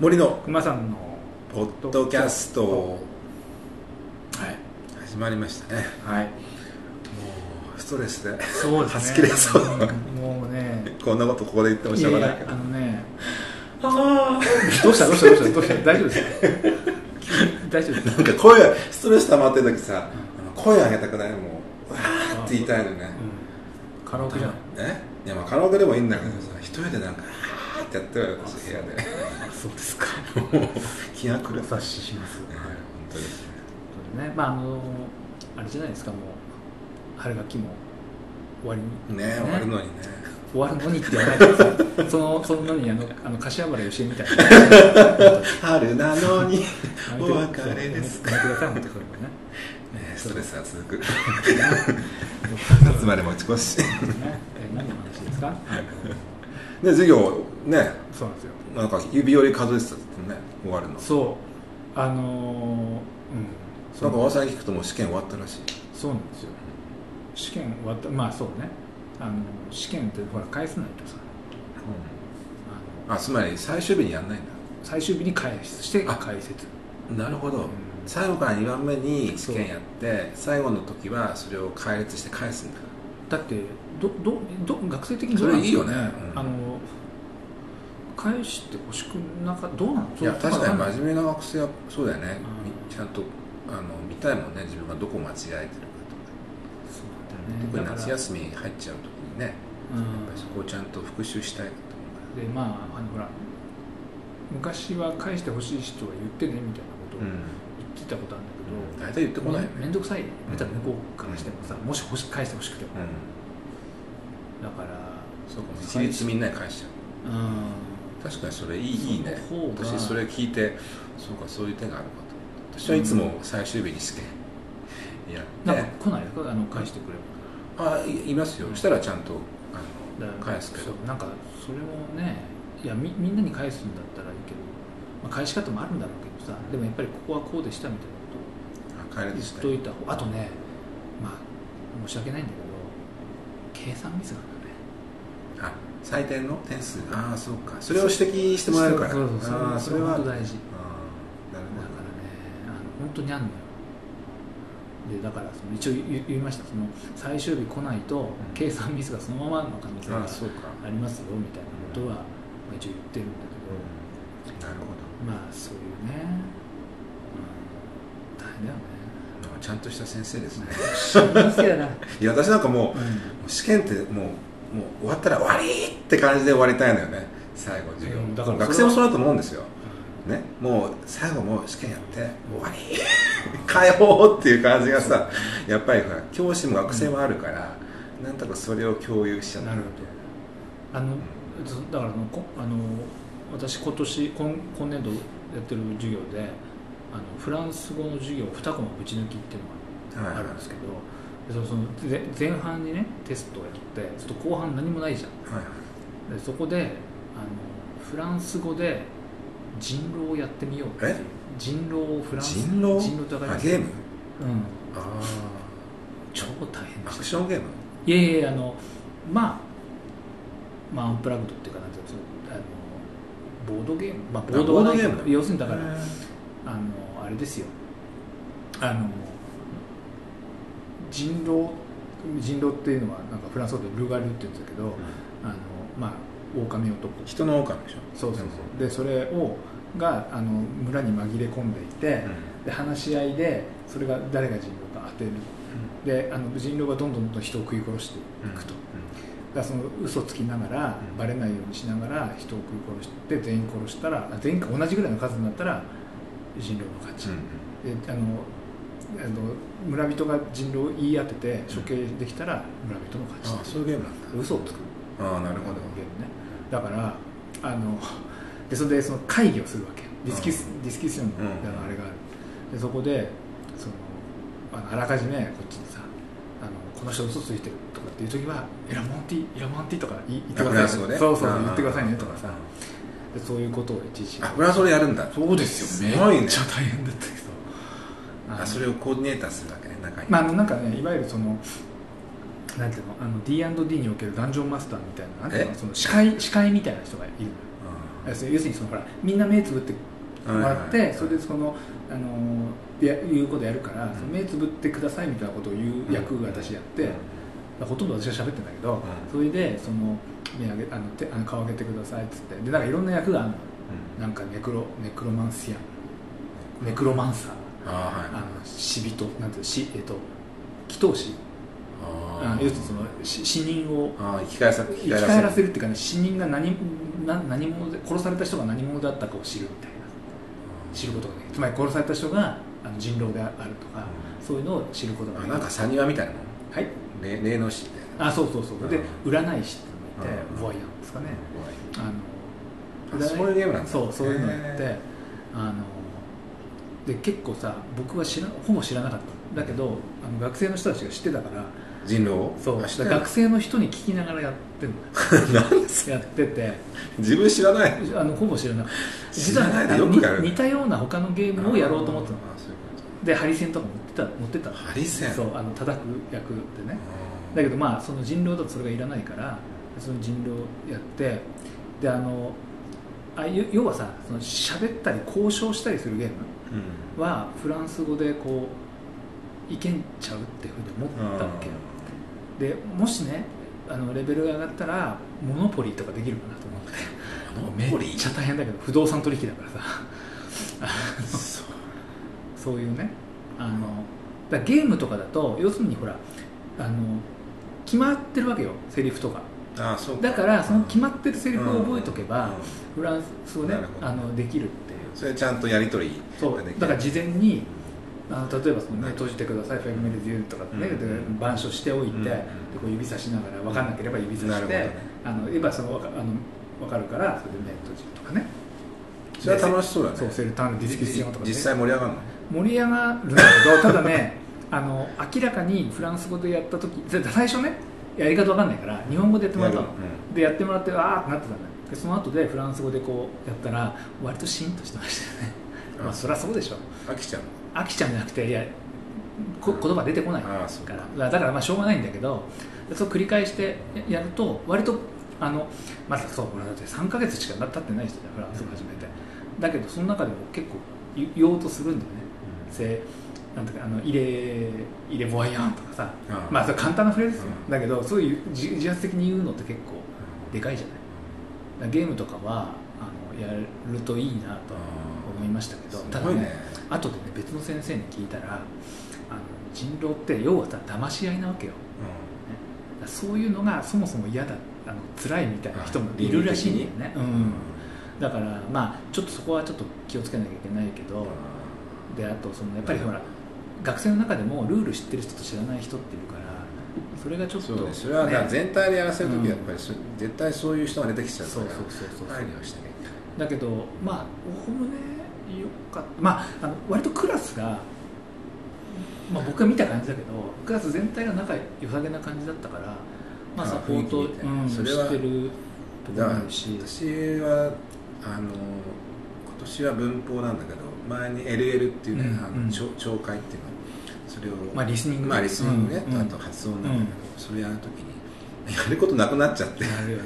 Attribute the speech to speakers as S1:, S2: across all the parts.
S1: 森の
S2: 熊さんの
S1: ポッドキャスト。はい。始まりましたね。
S2: はい。
S1: もうストレスで。
S2: そうですね。
S1: れそう
S2: もうね。
S1: こんなことここで言ってもしょうがないけど
S2: あのね。
S1: あ
S2: どうした？どうした？どうした？どうした？大丈夫です。か大丈夫です。
S1: なんか声ストレス溜まってる時さ、声上げたくない？もうわーって言いたいのね、
S2: うん、カラオケじゃん。
S1: え？いやまあカラオケでもいいんだけどさ一人でなんかあーってやってるよ私部屋で。
S2: あそうですか。
S1: も う気が狂う
S2: お察しします。
S1: ね本当ですね。
S2: ねまああのあれじゃないですかもう春学期も終わりに。
S1: ね終わるのにね。
S2: 終わるのにって言わないでください。そのそののにあのあの柏原芳恵みたいな。
S1: 春なのにお別れです
S2: やめてください本当そういうのね
S1: ねストレスが続く。夏まで持ち越し。
S2: ねえ何の話ですか？あの
S1: で授業ね。
S2: そうなんですよ
S1: なんか指折り数えてたってね終わるの。
S2: そう。あのーうん。そう。ん
S1: なか噂に聞くともう試験終わったらしい。
S2: そうなんですよ。試験終わったまあそうね。あの試験ってほら返さないとさ。あの
S1: あつまり最終日にやんないん
S2: 最終日に返して
S1: あ
S2: 解説。
S1: だなるほど、
S2: ん。
S1: 最後から2番目に試験やって最後の時はそれを解列して返すんだ。
S2: だってどどど学生的に
S1: それいいよね。うん。
S2: あの返してほしくなかどうなの
S1: いや
S2: そう
S1: 確かに真面目な学生はそうだよね。
S2: うん。
S1: みちゃんとあの見たいもんね。自分がどこ間違えてるか
S2: そうなんだよね。
S1: とか特に夏休み入っちゃう時にね。やっぱりそこをちゃんと復習したいかと思う。か
S2: でまああのほら昔は返してほしい人は言ってねみたいなことを
S1: ら
S2: 言ってたことあるんだけど、
S1: 大体言ってこないよね。
S2: めんどくさい。めたら向こうからしてもさ、もし欲し返してほしくても、
S1: うん。
S2: だから
S1: そうかも。一律みんなに返しちゃう。
S2: うん
S1: 確かにそれいいいいね私それ聞いてそうかそういう手があるかと私はいつも最終日に試験や
S2: なんか
S1: って
S2: 来ない？ですかあの返してくれば。
S1: あいいますよ。したらちゃんとあ
S2: だ
S1: の返すけど。
S2: なんかそれもねいやみみんなに返すんだったらいいけど、まあ、返し方もあるんだろうけどさでもやっぱりここはこうでしたみたいなこと。を言っといた方あとねまあ申し訳ないんだけど計算ミスが
S1: 採点の点数。ああそうか。それを指摘してもらえるから。
S2: そうそうそう。
S1: ああそれは。
S2: 大事。
S1: ああなる
S2: だからねあの本当にあんのよ。でだからその一応言言いました。その最終日来ないと計算ミスがそのままの可能性が
S1: ほどああそうか。
S2: ありますよみたいなことは、まあ、一応言ってるんだけど、
S1: なるほ
S2: まあそういうね、うん、大変だよね。
S1: ちゃんとした先生ですね。いや私なんかもう
S2: うん。
S1: 試験ってもうもう終わったら終わりって感じで終わりたいのよね。最後授業、
S2: うんだから
S1: 学生もそうだと思うんですよ。ね。もう最後もう試験やって終わり。解放っていう感じがさやっぱりほら教師も学生もあるから、なんとかそれを共有しちゃった
S2: なるほあのだからあのこあの私今年今今年度やってる授業であのフランス語の授業2コマぶち抜きっていうのがあるんですけど、でそのそのぜ前半にねテストをやってちょっと後半何もないじゃん。
S1: はいはい。
S2: でそこであのフランス語で人狼をやってみようっていう。
S1: え？
S2: 人狼をフランス
S1: 人狼？
S2: 人狼ってわか
S1: ゲーム？
S2: うん。
S1: あ
S2: 超大変
S1: あアクションゲーム？
S2: いやいやいやあのまあまあアンプラグドっていうかなんていうのあのボードゲーム。まあボード
S1: ゲーム。
S2: 要するにだからあのあれですよ。あの人狼人狼っていうのはなんかフランス語でルガルって言うんですけど、あのまあ狼男。
S1: 人の狼でしょ？
S2: そうそうそう。でそれをがあの村に紛れ込んでいて、で話し合いでそれが誰が人狼か当てる。であの人狼がどんどんど人を食い殺していくと、だからその嘘つきながら
S1: うん。
S2: バレないようにしながら人を食い殺して全員殺したらあ全員か同じぐらいの数になったら人狼の勝ち、であのあの村人が人狼を言い当てて処刑できたら村人の勝ち
S1: ああそういうゲームなんだ。
S2: 嘘をつく。
S1: ああなるほど。
S2: ゲームね。だからあのでそれでその会議をするわけディスキスディスキッションみたいなあれがある。でそこでそのあのあらかじめこっちにさあのこの人嘘ついてるとかっていう時はエラモンティエラモンティとか言ってください
S1: ね。
S2: そうそう言ってくださいねとかさ。でそういうことをいちいち
S1: あフランス語でやるんだ。
S2: そうです
S1: すごいね。
S2: めっちゃ大変だった
S1: あそれをコーディネーターするわけね中に。
S2: まあ、あのなんかねいわゆるそのなんていうのあの D&D におけるダンジョンマスターみたいななんていうの
S1: え？
S2: その司会司会みたいな人がいる。要するにそのほらみんな目つぶってもらって、
S1: はいはいはい。
S2: それでそのあのや言うことやるから、
S1: ん。
S2: その目つぶってくださいみたいなことを言う役が私やって、ほとんど私が喋ってんだけど、
S1: ん。
S2: それでその目上げあの手あの顔上げてくださいっつってでなんかいろんな役があるの
S1: うん。
S2: なんかネクロネクロマンシアンネクロマンサー
S1: あーはい。
S2: あの死人なんていう死えっと祈祷師。あ要するにその死死人を
S1: 生き返らせ
S2: 生き返らせるっていうかね死人が何な何者で殺された人が何者だったかを知るみたいな。知ることができる。つまり殺された人があの人狼であるとか、そういうのを知ることができ
S1: なんかサニワみたいなの
S2: はい。
S1: 霊霊能師みたいな
S2: あそうそうそう。で
S1: うん。
S2: 占い師っていうのがいて
S1: うん。
S2: ボワイヤンですかね。あの
S1: あそういうゲームなんだ。
S2: そうそういうのやって
S1: へ
S2: あので結構さ僕は知らほぼ知らなかった。だけどあの学生の人たちが知ってたから。
S1: 人狼
S2: そう。学生の人に聞きながらやってるの。やってて。
S1: 自分知らない？
S2: あのほぼ知らなかった。
S1: 知らないでよくやるね
S2: 似似たような他のゲームをやろうと思ってたの。でハリセンとか持ってた持ってた
S1: ハリセン？
S2: そうあの叩く役でね。だけどまあその人狼だとそれがいらないからその人狼やって。であのあ要要はさその喋ったり交渉したりするゲーム。
S1: うん
S2: はフランス語でこういけんちゃうっていうふうに思ったわけよ。でもしねあのレベルが上がったらモノポリーとかできるかなと思って
S1: モノポリ？ー
S2: めっちゃ大変だけど不動産取引だからさ。
S1: そう。
S2: そういうねあのだゲームとかだと要するにほらあの決まってるわけよセリフとか。
S1: あーそう
S2: だからその決まってるセリフを覚えとけば、
S1: うん。
S2: フランス語ねあのできるっ
S1: それちゃんとやり取り
S2: そう。だから事前にあの例えばその、ね、閉じてください、フェルメルデューとかね、
S1: うん。
S2: で板書しておいて、
S1: うん
S2: でこう指さしながら分かんなければ指さして、
S1: ね
S2: あの言えばそのわかあの分かるからそれで目閉じるとかね
S1: それは楽しそうだね
S2: そうセルターンディスキッションとか、ね、
S1: 実際盛り上がるの
S2: 盛り上がるんだけどただねあの明らかにフランス語でやった時で最初ねやり方分かんないから日本語でやってもらったの、
S1: やる
S2: でやってもらってあーってなってたんだよでその後でフランス語でこうやったら割とシーンとしてましたよね
S1: あ
S2: まあそりゃそうでしょ。
S1: 飽きちゃう
S2: 飽きちゃうんじゃなくていやこ言葉出てこない。か。らだからまあしょうがないんだけどそう繰り返してやると割とあのまだそう俺だって3か月しか経ってない人だよフランス語始めて。だけどその中でも結構言言おうとするんだよね。せなんていうかあの入れ入れボワイヤンとかさ。
S1: あー
S2: まあそれ簡単なフレーズですよ、
S1: うん。
S2: だけどそういう自自発的に言うのって結構でかいじゃない？ゲームとかはあのやるといいなと思いましたけど
S1: す
S2: ただね後でね別の先生に聞いたらあの人狼って要はさ騙し合いなわけよ。だからそういうのがそもそも嫌だあの辛いみたいな人もいるらしいんだよね、うん、だからまあちょっとそこはちょっと気をつけなきゃいけないけどであとそのやっぱりほら学生の中でもルール知ってる人と知らない人っているからそれがちょっと
S1: ねそれは全体でやらせるとき
S2: うん。
S1: はやっぱりそ絶対そういう人が出てきちゃうから。
S2: そうそうそうそう。
S1: 配慮しなきゃいけない
S2: だけどまあおおむねよかった。まああの割とクラスが、まあ、僕が見た感じだけどクラス全体が仲良さげな感じだったからまあ
S1: あ
S2: サポート、うん、
S1: それは
S2: してるところもあるし。
S1: 私はあの今年は文法なんだけど前に LL っていうね、
S2: うんうん。
S1: あの聴聴解っていうのそれを
S2: まあリスニングね。
S1: まあリスニングね、
S2: うん。うん。
S1: あと発音なん。だけど、それやるときに やることなくなっちゃって。
S2: なるよね。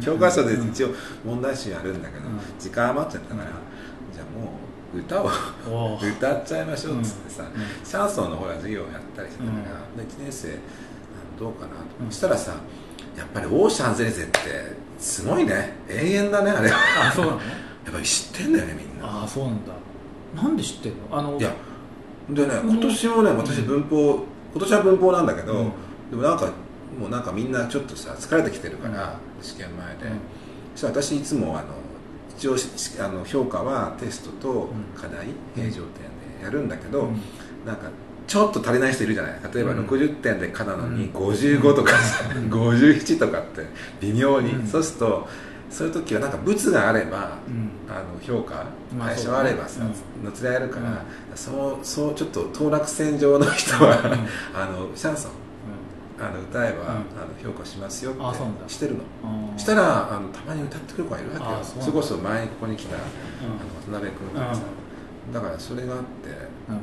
S1: 教科書で
S2: うん。
S1: 一応問題集やるんだけど、
S2: うん。
S1: 時間余っちゃったから、
S2: うん。
S1: じゃあもう歌を 歌っちゃいましょうっつってさ、
S2: うん。
S1: シャンソンのほら授業やったりしてたから、
S2: うん。
S1: で1年生どうかなと、
S2: うん。
S1: そしたらさやっぱりオーシャンゼリゼってすごいね。永遠だねあれや
S2: あそうなの？
S1: っぱり知ってんだよねみんな。
S2: ああそうなんだ。なんで知ってんの？あの
S1: いやでね
S2: うん
S1: 今年もね私文法、今年は文法なんだけど、
S2: うん。
S1: でもなんかもうなんかみんなちょっとさ疲れてきてるから、試験前で、そしたら私いつもあの一応しあの評価はテストと課題、平常点でやるんだけど、
S2: うん。
S1: なんかちょっと足りない人いるじゃない？例えば
S2: うん。
S1: 60点で課なのに
S2: うん。
S1: 55とかさ、
S2: うん。
S1: 57とかって微妙に、
S2: うん。
S1: そうするとそういう時はなんか物があれば、
S2: うん。
S1: あの評価
S2: まあ
S1: 対象あればさ、のつれ合えるから、
S2: うん。
S1: そうそうちょっと当落線上の人は、
S2: うん。
S1: あのシャンソンあの歌えば、
S2: うん。
S1: あの評価しますよってしてるの。
S2: うん
S1: したらあのたまに歌ってくる子がいるわけよ。
S2: あそ
S1: れこそ前にここに来た、
S2: うん。
S1: あの渡辺君とかさ、だからそれがあって、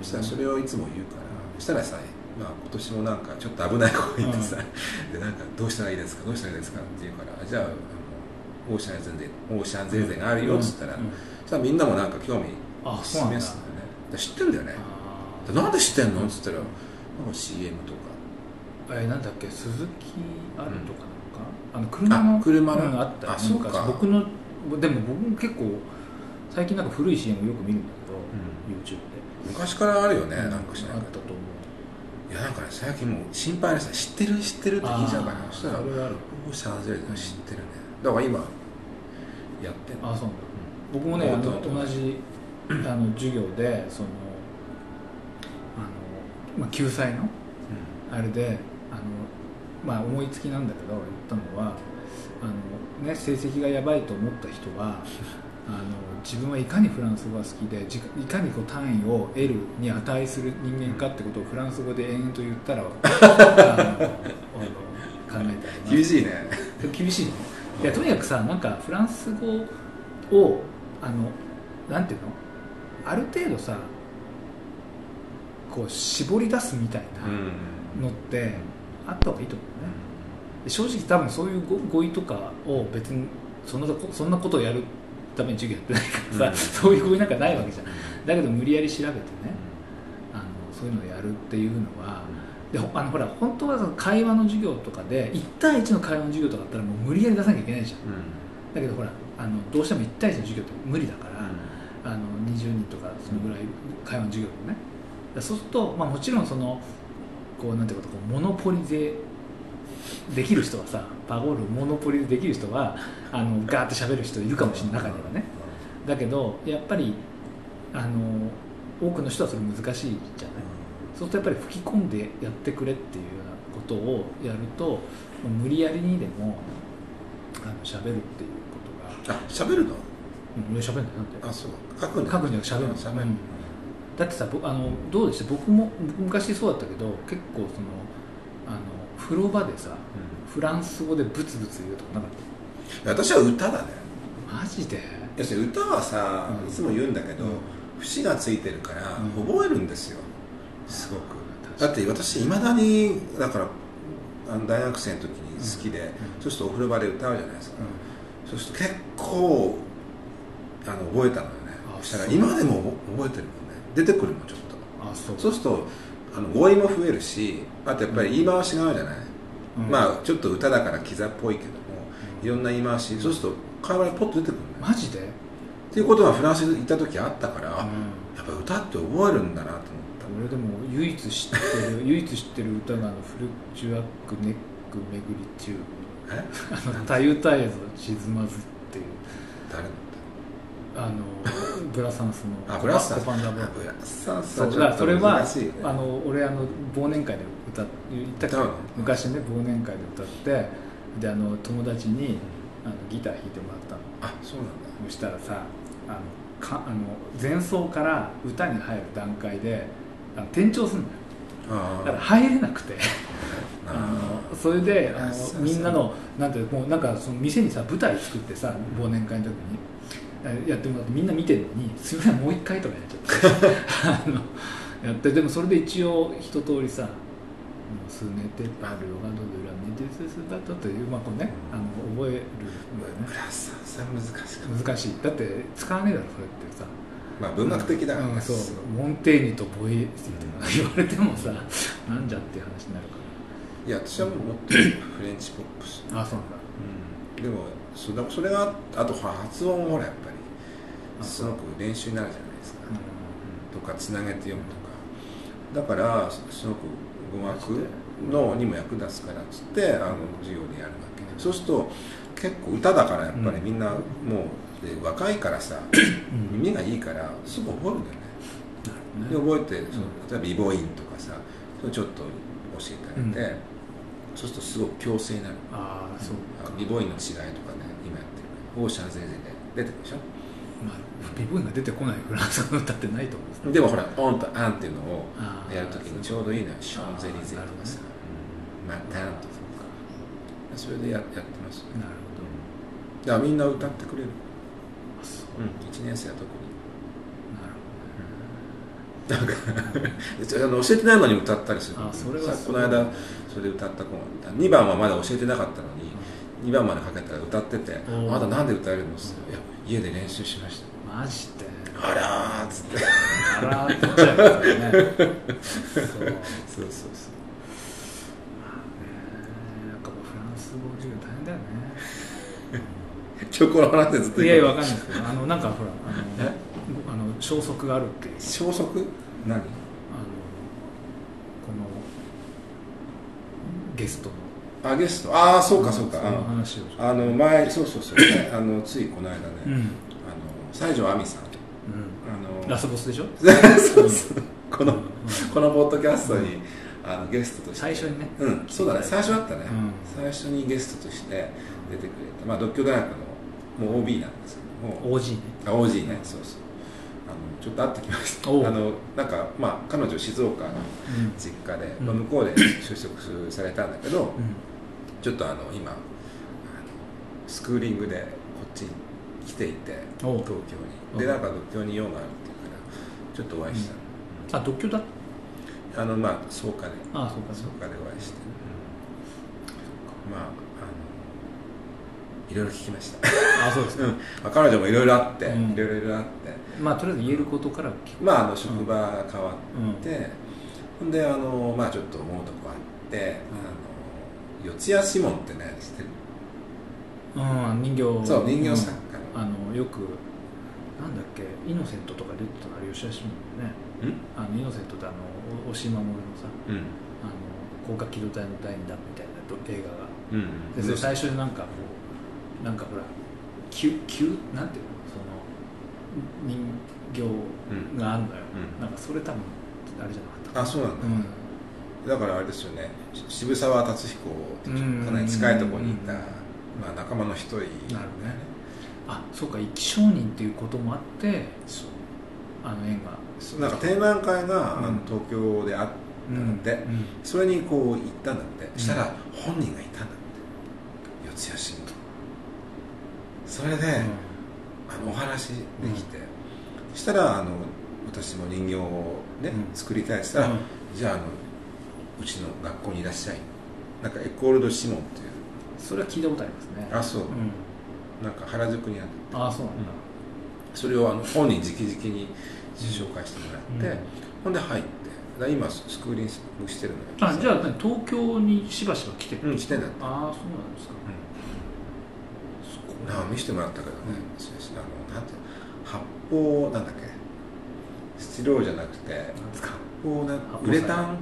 S1: そしたらそれをいつも言うから、そしたらさ、まあ、今年もなんかちょっと危ない子がいてさ、でなんかどうしたらいいですかどうしたらいいですかって言うからじゃあオーシャンゼゼオーシャンゼゼがあるよっつったら、
S2: うんうん
S1: みんなもなんか興味示すんだよね。で知ってるんだよね。なんで知ってんの？っつったらなんか CM とか。
S2: ーえーなんだっけ鈴木あるとかなのか、あの車の
S1: あ車の？
S2: うんあったよ
S1: あそうか。
S2: 昔僕のでも僕も結構最近なんか古い CM よく見るんだけど、YouTube で。
S1: 昔からあるよね、
S2: うん。
S1: なんかしない
S2: あったと思う。
S1: いやなんかね最近もう心配でさ知ってる知ってるって聞いちゃうから。そしたらオーシャンゼゼ知ってるね。だから今やって
S2: あそうなんだ。僕もねあの
S1: 弟
S2: 同じあの授業でそのあの、まあ、救済のあれであの、まあ、思いつきなんだけど言ったのはあの、ね、成績がやばいと思った人は あの自分はいかにフランス語が好きでじいかにこう単位を L に値する人間かってことをフランス語で延々と言ったら あのあの考えたり
S1: 厳しいね。
S2: 厳しいねいやとにかくさなんかフランス語をあのなんていうの？ある程度さこう絞り出すみたいなのってあった方がいいと思うね。で正直多分そういう語語彙とかを別にそんなこそんなことをやるために授業やってないからさ、そういう語彙なんかないわけじゃん。だけど無理やり調べてねあのそういうのをやるっていうのはでほあのほら本当はその会話の授業とかで1対1の会話の授業とかだったらもう無理やり出さなきゃいけないじゃん。だけどほらあのどうしても1対1の授業って無理だから、あの20人とかそのぐらい会話の授業でね。だそうすると、まあ、もちろんそのこうなんていうかこうモノポリでできる人はさパゴールをモノポリでできる人はあのガーって喋る人いるかもしれない中にはね。だけどやっぱりあの多くの人はそれ難しいじゃないそうするとやっぱり吹き込んでやってくれっていうようなことをやると無理やりにでもあの喋るっていうことが
S1: あ喋るの？
S2: うん俺喋んないなんて
S1: あそう。書くんだ。
S2: 書くんじゃなくて喋るの
S1: 喋る
S2: うん。だってさぼあのどうでした？僕も僕昔そうだったけど結構そのあの風呂場でさフランス語でブツブツ言うとかなかっ
S1: 私は歌だね。
S2: たマジで？
S1: 歌はさ、
S2: うん。
S1: いつも言うんだけど、
S2: うん。
S1: 節がついてるから
S2: うん。
S1: 覚えるんですよすごくだって私いまだにだから大学生の時に好きで、
S2: うん。
S1: そうするとお風呂場で歌うじゃないですか、そうすると結構あの覚えたのよね。
S2: あ
S1: そしたら今でも覚えてるもんね。出てくるもんちょっ
S2: あそう。
S1: とそうするとあの語彙も増えるしあとやっぱり言い回しがあるじゃない、
S2: うん。
S1: まあちょっと歌だからキザっぽいけどもいろんな言い回しそうすると会話にポッと出てくるんだよ。
S2: マジで、
S1: っていうことがフランスに行った時あったから、やっぱ歌って覚えるんだなと思っ
S2: 俺でも唯一知ってる 唯一知ってる歌があのフルチュアックネックめぐり中。
S1: たえ？
S2: あのたゆたえぞ沈まずっていう。
S1: 誰の
S2: あのブラサンスの。
S1: 歌あブラッサン
S2: コパンダボ
S1: あブラッサンス
S2: そうだそれはあの俺あの忘年会で歌っ言ったっけ？昔ね忘年会で歌ってであの友達にあのギター弾いてもらったの。
S1: あそうなんだ。
S2: そしたらさあのかあの前奏から歌に入る段階であの転調するんだよ。
S1: あ
S2: だから入れなくて。
S1: あ
S2: あのそれであのみんなのなんてもうなんかその店にさ舞台作ってさ忘年会の時にえやってもらってみんな見てるのに「すみませんもう一回」とかやっちゃって。あのやってでもそれで一応一通りさ「すねてパルオガドドラメデススバト」というまあこうねあの覚えるんだよね
S1: 難し
S2: い。だって使わねえだろそれって
S1: まあ文学的だからね。
S2: うんそう。モンテーニとボエスとか言われてもさなんじゃっていう話になるか
S1: いや私はもうもっとフレンチポップス。
S2: らあそうなんだ。
S1: でもそれそれがあと発音もほらやっぱり
S2: あ
S1: すごく練習になるじゃないですか、
S2: う
S1: とかつなげて読むとか。だからすごく語学のにも役立つからっつってあの授業でやるわけ。でそうすると結構歌だからやっぱりみんなもうで若いからさ
S2: ん。
S1: 耳がいいからすぐ覚えるんだよね。で覚えてその例えばイボインとかさちょっと教えてあげて、そうするとすごく強制になる。
S2: ああそう
S1: イボインの違いとかね今やってるオーシャンゼーゼで出てくるでしょ？
S2: まあビボインが出てこないフランス語の歌ってないと思う。んですね
S1: でもほらオンとアンっていうのをやるときにちょうどいいのよ。ションゼリゼとかさ、マタンとか。それでややってますね。
S2: なるほど。
S1: だからみんな歌ってくれる、1年生は特に。
S2: なる
S1: なんか あの教えてないのに歌ったりする
S2: あそれは
S1: この間それで歌った子が2番はまだ教えてなかったのに2番までかけたら歌ってて「
S2: おー。
S1: あなんで歌えるの?」って言って。いや家で練習しました。
S2: マジで？
S1: あらーっつって。
S2: あらーって言っちゃ うからね。そう
S1: そうそうそう
S2: ねなんかもうフランス語授業大変だよね
S1: 今日この話でずっと
S2: いやいやわかんないですけどあのなんかほらあの
S1: え？
S2: あの消息があるっていう。
S1: 消息？何？
S2: あのこのゲストの。
S1: あゲスト？ああそうかそうか。
S2: その話を
S1: あの前そうそうそう、ね、あのついこの間ね、
S2: うん、
S1: あの西条亜美さん。
S2: う
S1: あの
S2: ん、ラスボスでしょ？
S1: そうそうこの
S2: うん。
S1: このポッドキャストに、あのゲストとして。
S2: 最初にね。
S1: うん。そうだね。最初だったね、
S2: うん。
S1: 最初にゲストとして出てくれた。まあ独協大学のもう OB なんですけども。
S2: OG ね。
S1: あ OG ね。そうそう。あのちょっと会ってきました。あのなんかまあ彼女静岡の
S2: うん。
S1: 実家で、
S2: うん。
S1: まあ、向こうで就職されたんだけど、
S2: うん。
S1: ちょっとあの今あのスクーリングでこっちに来ていて東京に。でなんか独協に用があるっていうからちょっとお会いした、
S2: あ独居だ？
S1: あのまあ草加で。
S2: あそうか
S1: 草加でお会いして、まあいろいろ聞きました。
S2: あそうですか、
S1: うん。まあ、彼女もいろいろあって、
S2: うん。
S1: いろいろあって。
S2: まあとりあえず言えることから聞く。
S1: まああの職場が変わ
S2: うん。
S1: って、ほんであのまあちょっと思うとこあって、あの四谷シモンってね知ってる？
S2: うん人形
S1: そう人形作家
S2: うん。あのよくなんだっけイノセントとか出てたのあれ吉田志門ね。あのイノセントってあのお押井守のさ
S1: うん。うん
S2: あの高架機動隊の第二弾みたいな映画が。
S1: うん。
S2: でそれ最初になんかこうなんかほら急急なんていうの？その人形があるのよ、
S1: うん。
S2: なんかそれ多分あれじゃなかった
S1: あそうなんだ、
S2: うん。
S1: だからあれですよね。し渋沢達彦と
S2: うん。
S1: かなり近いところにいた、
S2: うん
S1: まあ、仲間の一人。
S2: なるほどね。あそうか。生き証人っていうこともあって
S1: そう。
S2: あの縁が。
S1: そうなんか展覧会が、
S2: うん。
S1: あの東京であったんで、
S2: うん。
S1: それにこう行ったんだって。したら本人がいたんだって。四谷新聞それで、あのお話できて、そしたらあの私も人形をね、
S2: うん。
S1: 作りたいって言ったら、
S2: うん。
S1: じゃああのうちの学校にいらっしゃい。なんかエコール・ド・シモンっていう。
S2: それは聞いたことありますね。
S1: あそう、
S2: うん。
S1: なんか原宿にあって
S2: ああそうなんだ、
S1: それをあの本人直々に紹介してもらって、
S2: うん。
S1: ほんで入って。今スクーリングしてるのよ。
S2: あじゃあ何東京にしばしば来てる
S1: うん来てんだって。
S2: ああそうなんですか
S1: あ見せてもらったけどね、あのなんて発泡なんだっけ？スチロールじゃなくて発泡なウレタン？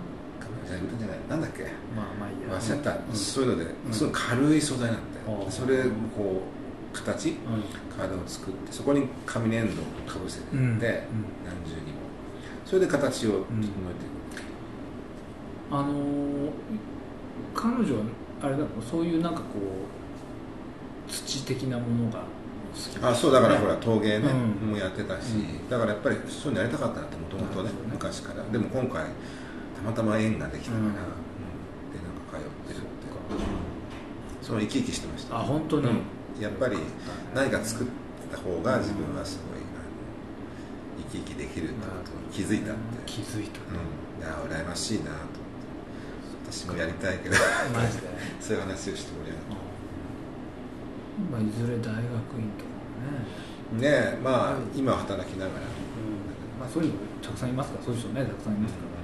S1: じゃないなんだっけ？
S2: まあまあいいや。
S1: 忘れた、
S2: うん。
S1: そういうので、
S2: うん。
S1: すごい軽い素材なんだよ、
S2: うん。
S1: それこう形？
S2: うん。
S1: 体を作ってそこに紙粘土をかぶせていって、
S2: うん。うん。
S1: 何重にも。それで形を整えていく、
S2: あのー彼女はあれだろそういうなんかこう土的なものが好き。
S1: あそうだから
S2: ね
S1: ほら陶芸ね、
S2: うん。
S1: もやってたし、
S2: うん。
S1: だからやっぱりそういうのやりたかったなってもともとね。昔から。でも今回たまたま縁ができたから、
S2: うん。
S1: うん。でなんか通ってるって。その生き生きしてました。
S2: あ本当に、
S1: うん。やっぱり何か作った方が自分はすごい、あの生き生きできるってことに気づいたって、
S2: 気づいた。
S1: うん、いや羨ましいなと思って。私もやりたいけど。そういう話をしてもら
S2: まあ、いずれ大学院とかもね、
S1: えねえまあ今は働きながら。
S2: まあ、そういうのたくさんいますからそういう人ねたくさんいますから、ま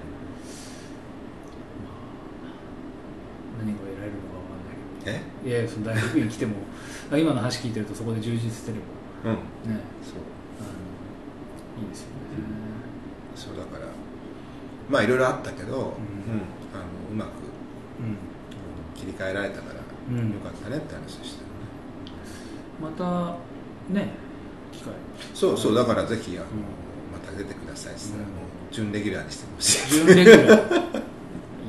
S2: あ、何が得られるのかわかんない
S1: え
S2: けど。いやいやその大学院来ても 今の話聞いてるとそこで充実してれば。
S1: うん。
S2: ね。
S1: そう。
S2: あのいいですよね、
S1: そうだからまあいろいろあったけど、うん。
S2: ん。
S1: あのうまく
S2: うん。
S1: 切り替えられたから、
S2: うん。
S1: よかったねって話でした
S2: またね機会。
S1: そうそうだからぜひあの、
S2: ん。
S1: また出てください
S2: う
S1: 準レギュラーにしてほしい。
S2: 準レギュラー。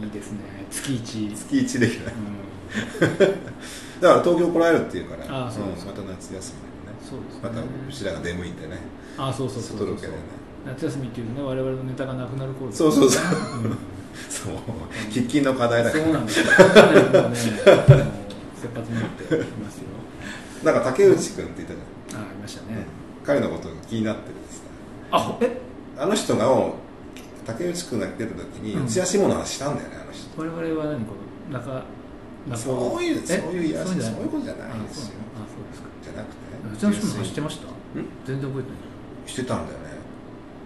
S2: いいですね。月一。
S1: 月1レギュラー。
S2: うん。
S1: だから東京来られるっていうからまた夏休みでね。
S2: そうですね。
S1: またうちらが出向いてね。
S2: あそうそうそうそう。
S1: 外ロケでね。
S2: 夏休みっていうとね我々のネタがなくなる頃。
S1: そうそうそう。
S2: うん。
S1: そう。喫緊の課題だから。
S2: そうなんですよ。ね切羽詰まっていますよ
S1: なんか竹内君って言ったじゃん、
S2: あありましたね、
S1: 彼のことが気になってるんです
S2: あほえ？
S1: あの人が竹内君が出た時に
S2: うん。
S1: 打ち足物話したんだよねあの人。
S2: 我々は何？この中なんか
S1: そういう
S2: え？
S1: そういういや
S2: そうい？う
S1: ことじゃないんですよ。
S2: あそうですか。
S1: じゃなくて
S2: うちの人も知ってました？
S1: ん？
S2: 全然覚えてない。
S1: してたんだよね。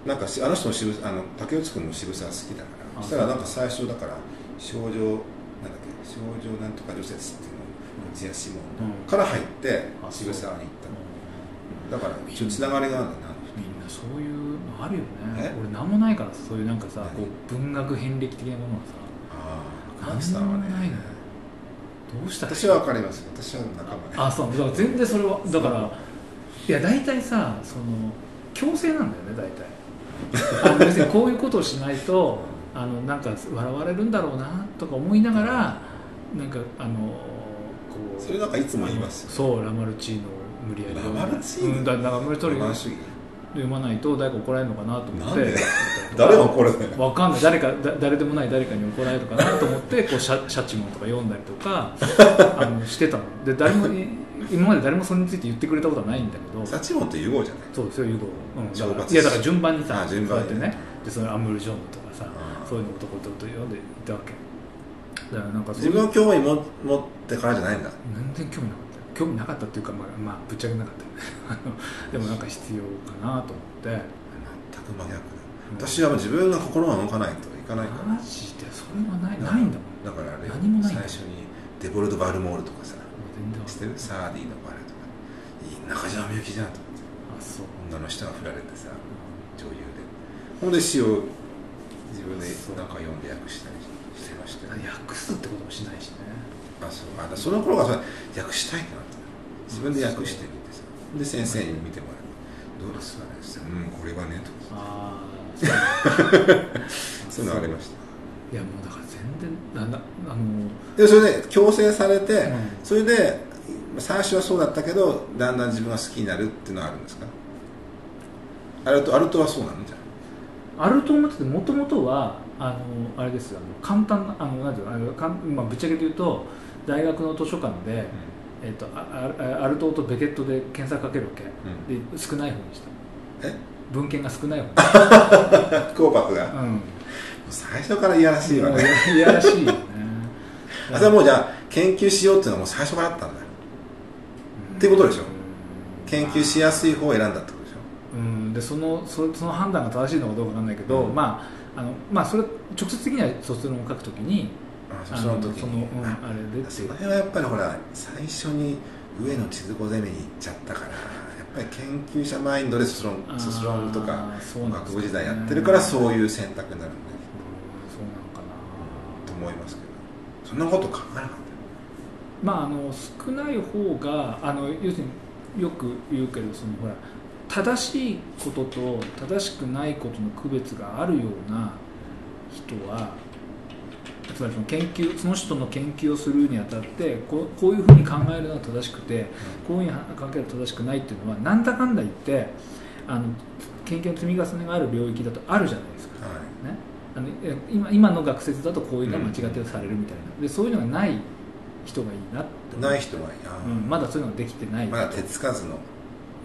S1: なんかしあの人の渋あの竹内君の渋さが好きだから。
S2: あ
S1: そしたらなんか最初だから少女なんだっけ？少女なんとか女説っていうのジアシモン
S2: うん
S1: から入って
S2: あ
S1: 渋沢に行っただから一応つながりがあるんだな。
S2: みんなそういうのあるよね。
S1: え？
S2: 俺なんもないからさそういうなんかさ
S1: 何？
S2: こう文学遍歴的なものがさ。
S1: ああ川口さんはね
S2: なんもないのよどうした
S1: 私は分かります私は仲間ね
S2: あそう。だから全然それはだからいや大体さその強制なんだよね大体。あの別にこういうことをしないとあのなんか笑われるんだろうなとか思いながらなんかあの
S1: それなんかいつも言いますよ
S2: そうラマルチーノを無理やり。
S1: ラマルチーノ
S2: うん、だだから無理とり
S1: ロマン主義
S2: 読まないと誰か怒られるのかなと思って。
S1: なんで？誰が怒るの？よ
S2: わかんない。誰かだ誰でもない誰かに怒られるかなと思ってこうシャシャチモンとか読んだりとか あのしてたの。で誰もい今まで誰もそれについて言ってくれたことはないんだけど。
S1: サチモンってユゴじゃない？
S2: そうですよユゴ、う。ん、いやだから順番にさ
S1: あ順番に
S2: ね。でそのアムール・ジョンとかさそういうの男と読んでいたわけだからなんか
S1: 自分の興味も持ってからじゃないんだ。
S2: 全然興味なかった。興味なかったっていうかまあ、まあ、ぶっちゃけなかった。でもなんか必要かなと思って。
S1: 全く真逆だ。私はもう自分が心が動かないといかないから。
S2: マジでそれはない。ないんだもん。
S1: だからあれ
S2: 何もない
S1: 最初にデボルト・バルモールとかさ。
S2: 全然わ
S1: 知ってるサーディのバレとか。いい中島みゆきじゃんと思って
S2: あそう。
S1: 女の人が振られてさ女優で。ほんで詩を自分でなんか読んで訳したりして
S2: 訳すってこともしないしね。
S1: あそう。あだその頃からそれ訳したいってなったの自分で訳してみてさ。で先生に見てもらって「どうですかね?」うんこれはね」とか
S2: ああ
S1: そういうのありました。
S2: いやもうだから全然なんだあの
S1: でそれで強制されて、
S2: うん。
S1: それで最初はそうだったけどだんだん自分が好きになるっていうのはあるんですか？アルトアルトはそうなの？じゃ
S2: アルトマってもともとはあのあれですよあの簡単なあのなんていうのあのかん、まあ、ぶっちゃけて言うと大学の図書館で、えっとアルトとベケットで検索かけるわけ、で少ない方にした。
S1: え？
S2: 文献が少ない方に。した、
S1: あコーパクが、もう
S2: うん、
S1: 最初からいやらしいわね。
S2: いやらしいよね。
S1: あそれはもうじゃあ研究しようっていうのはもう最初からあったんだ。っていうことでしょ。研究しやすい方を選んだってことでしょ。
S2: うん、でそのそその判断が正しいのかどうかわかんないけど、
S1: うん。
S2: まああのまあそれ直接的には卒論を書くときに
S1: その時に。
S2: その、うん、あれで
S1: その辺はやっぱりほら最初に上野千鶴子攻めに行っちゃったからやっぱり研究者マインドで卒論卒論とか学部時代やってるからそういう選択になるんだ
S2: うんそうなのか
S1: と思いますけど。そんなこと考えなかっ
S2: なまああの少ない方があの要するによく言うけどそのほら正しいことと正しくないことの区別があるような人はつまりその研究その人の研究をするにあたってこうこういうふうに考えるのが正しくてこういうふうに考えると正しくないっていうのはなんだかんだ言ってあの研究の積み重ねがある領域だとあるじゃないですか。
S1: た、はい。
S2: ね、あのえ今今の学説だとこういうのは間違ってされるみたいな、でそういうのがない人がいいなって。
S1: ない人はい。あー。
S2: うん、まだそういうのができてない。
S1: まだ手つかずの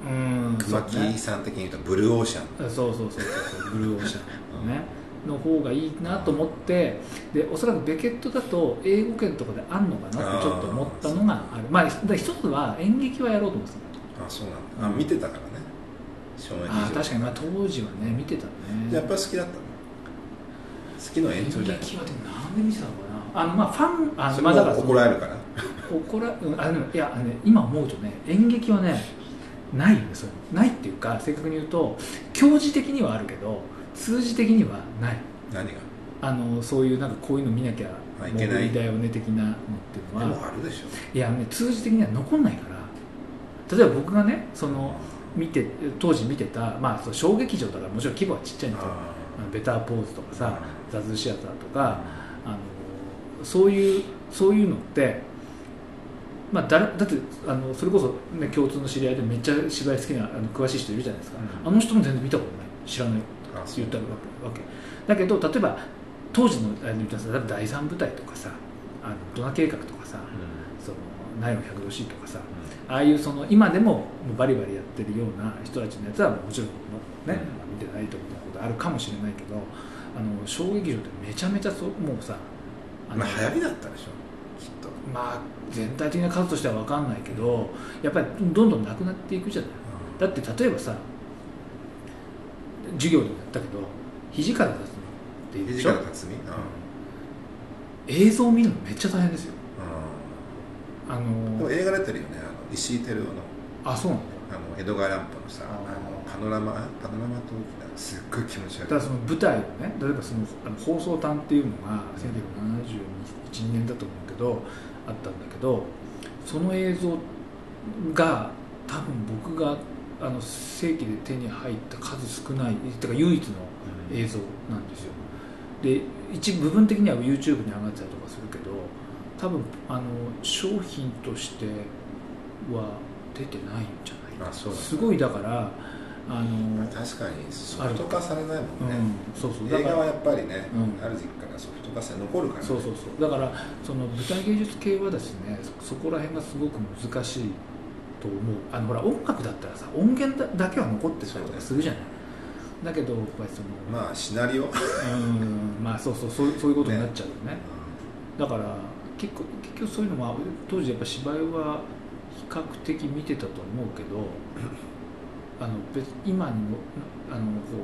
S2: うん。
S1: 熊木さん的に言うとブルーオーシャン。
S2: そうそうそうそうそう。ブルーオーシャンね。の方がいいなと思ってでおそらくベケットだと英語圏とかであんのかなってちょっと思ったのがある。まあで一つは演劇はやろうと思ってた
S1: あそうなんだ。あ見てたからね。衝撃以上
S2: あー確かに。まあ当時はね見てたね。
S1: やっぱり好きだったの？好きの延長じゃない？
S2: 演劇はでもなんで見てたのかな？あのまあファンあ
S1: そ
S2: のまあだから
S1: 怒られるから。
S2: 怒らうんあでもいやあのね今思うとね演劇はねないよねそういうのないっていうか正確に言うと教授的にはあるけど通じ的にはない。
S1: 何が？
S2: あのそういうなんかこういうの見なきゃ
S1: あいけない。
S2: だよね的なのっていう
S1: で
S2: のは
S1: もあるでしょ。
S2: いやね通じ的には残んないから。例えば僕がねその見て当時見てた、まあ、小劇場だからもちろん規模はちっちゃいんですよ。ベターポーズとかさ
S1: う
S2: ザズシアターとかあのそういうそういうのって、まあ、だだってあのそれこそ、ね、共通の知り合いでめっちゃ芝居好きなあの詳しい人いるじゃないですか、
S1: うん。
S2: あの人も全然見たことない。知らない
S1: あそう。
S2: 言ったわけ。だけど例えば当時のあれで言ったら例えば第三舞台とかさあのドナ計画とかさ、そのナイロ100度 C とかさああいうその今でももうバリバリやってるような人たちのやつはもちろんね、まあ見てないと思うことあるかもしれないけどあの小劇場ってめちゃめちゃそうもうさあの
S1: まあ流行りだったでしょきっと。
S2: まあ全体的な数としては分かんないけどやっぱりどんどんなくなっていくじゃない。だって例えばさ授業でもやったけど肘から立つのっているでしょ？
S1: 肘から辰巳
S2: 映像見るのめっちゃ大変ですよ。あ
S1: で
S2: の
S1: も映画出てるよねあの石井照夫の。
S2: あそうなんだ
S1: あの江戸川乱歩のさ
S2: あ
S1: のパノラマパノラマ陶器だすっごい気持ち悪い。
S2: だからその舞台をね例えばそのあの放送単っていうのが1971年だと思うけどあったんだけどその映像が多分僕があの正規で手に入った数少ないてか唯一の映像なんですよ。で一部分的には YouTube に上がってたりとかするけど多分あの商品としては出てないんじゃないかすごいだからあの
S1: 確かにソフト化されないもんね、
S2: うん、そうそう。
S1: 映画はやっぱりね、
S2: うん。
S1: ある時期からソフト化して残るから、ね、
S2: そうそうそう。だからその舞台芸術系はですねそそこら辺がすごく難しいと思う。あのほら音楽だったらさ音源だだけは残ってたりとかするじゃない。だけどやっぱりその
S1: まあシナリオ、
S2: うん。まあそうそう。そうそういうことになっちゃうよね。だから結構結局そういうのは当時やっぱ芝居は比較的見てたと思うけどあの別今にもあのこ